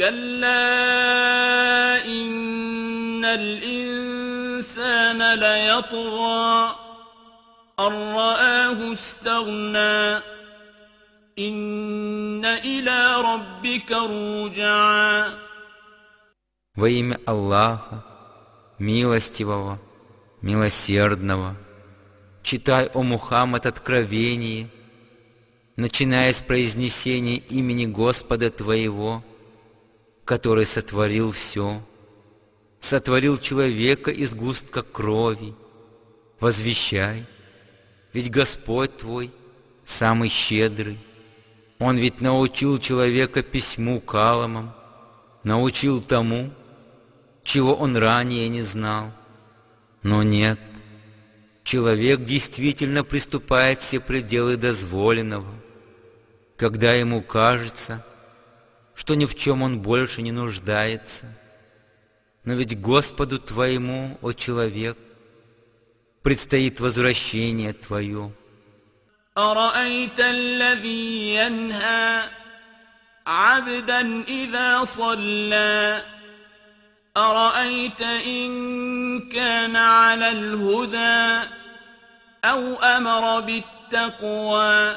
كلا إن الإنسان ليطغى أن رآه استغنى إن إلى ربك الرجعى Во имя Аллаха, милостивого, милосердного, читай, о Мухаммад, откровение, начиная с произнесения имени Господа Твоего, который сотворил все, сотворил человека из густка крови, возвещай, ведь Господь Твой самый щедрый, Он ведь научил человека письму каламом, научил тому, чего он ранее не знал. Но нет, человек действительно приступает все пределы дозволенного, когда ему кажется, что ни в чем он больше не нуждается. Но ведь Господу твоему, о человек, предстоит возвращение твое. أرأيت الذي ينهى عبدا إذا صلى أرأيت إن كان على الهدى أو أمر بالتقوى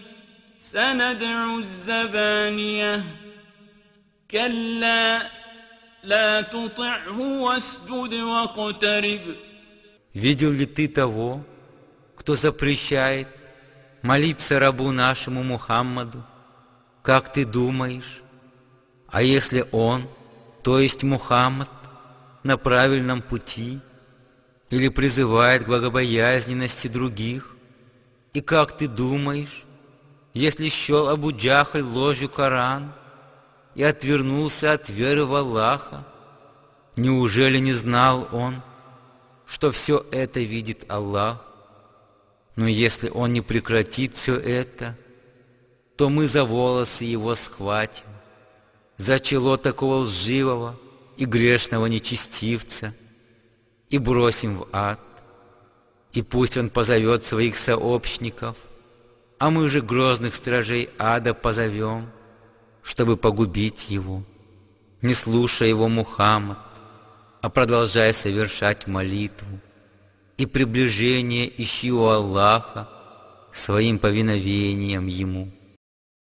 سندع الزبانية كلا لا تطعه واسجد واقترب Видел ли ты того, кто запрещает молиться рабу нашему Мухаммаду? Как ты думаешь? А если он, то есть Мухаммад, на правильном пути или призывает к богобоязненности других? И как ты думаешь, если счел Абу Джахаль ложью Коран и отвернулся от веры в Аллаха, неужели не знал он, что все это видит Аллах? Но если он не прекратит все это, то мы за волосы его схватим, за чело такого лживого и грешного нечестивца и бросим в ад. И пусть он позовет своих сообщников, а мы же грозных стражей ада позовем, чтобы погубить его. Не слушай его, Мухаммад, а продолжай совершать молитву и приближение ищи у Аллаха своим повиновением Ему.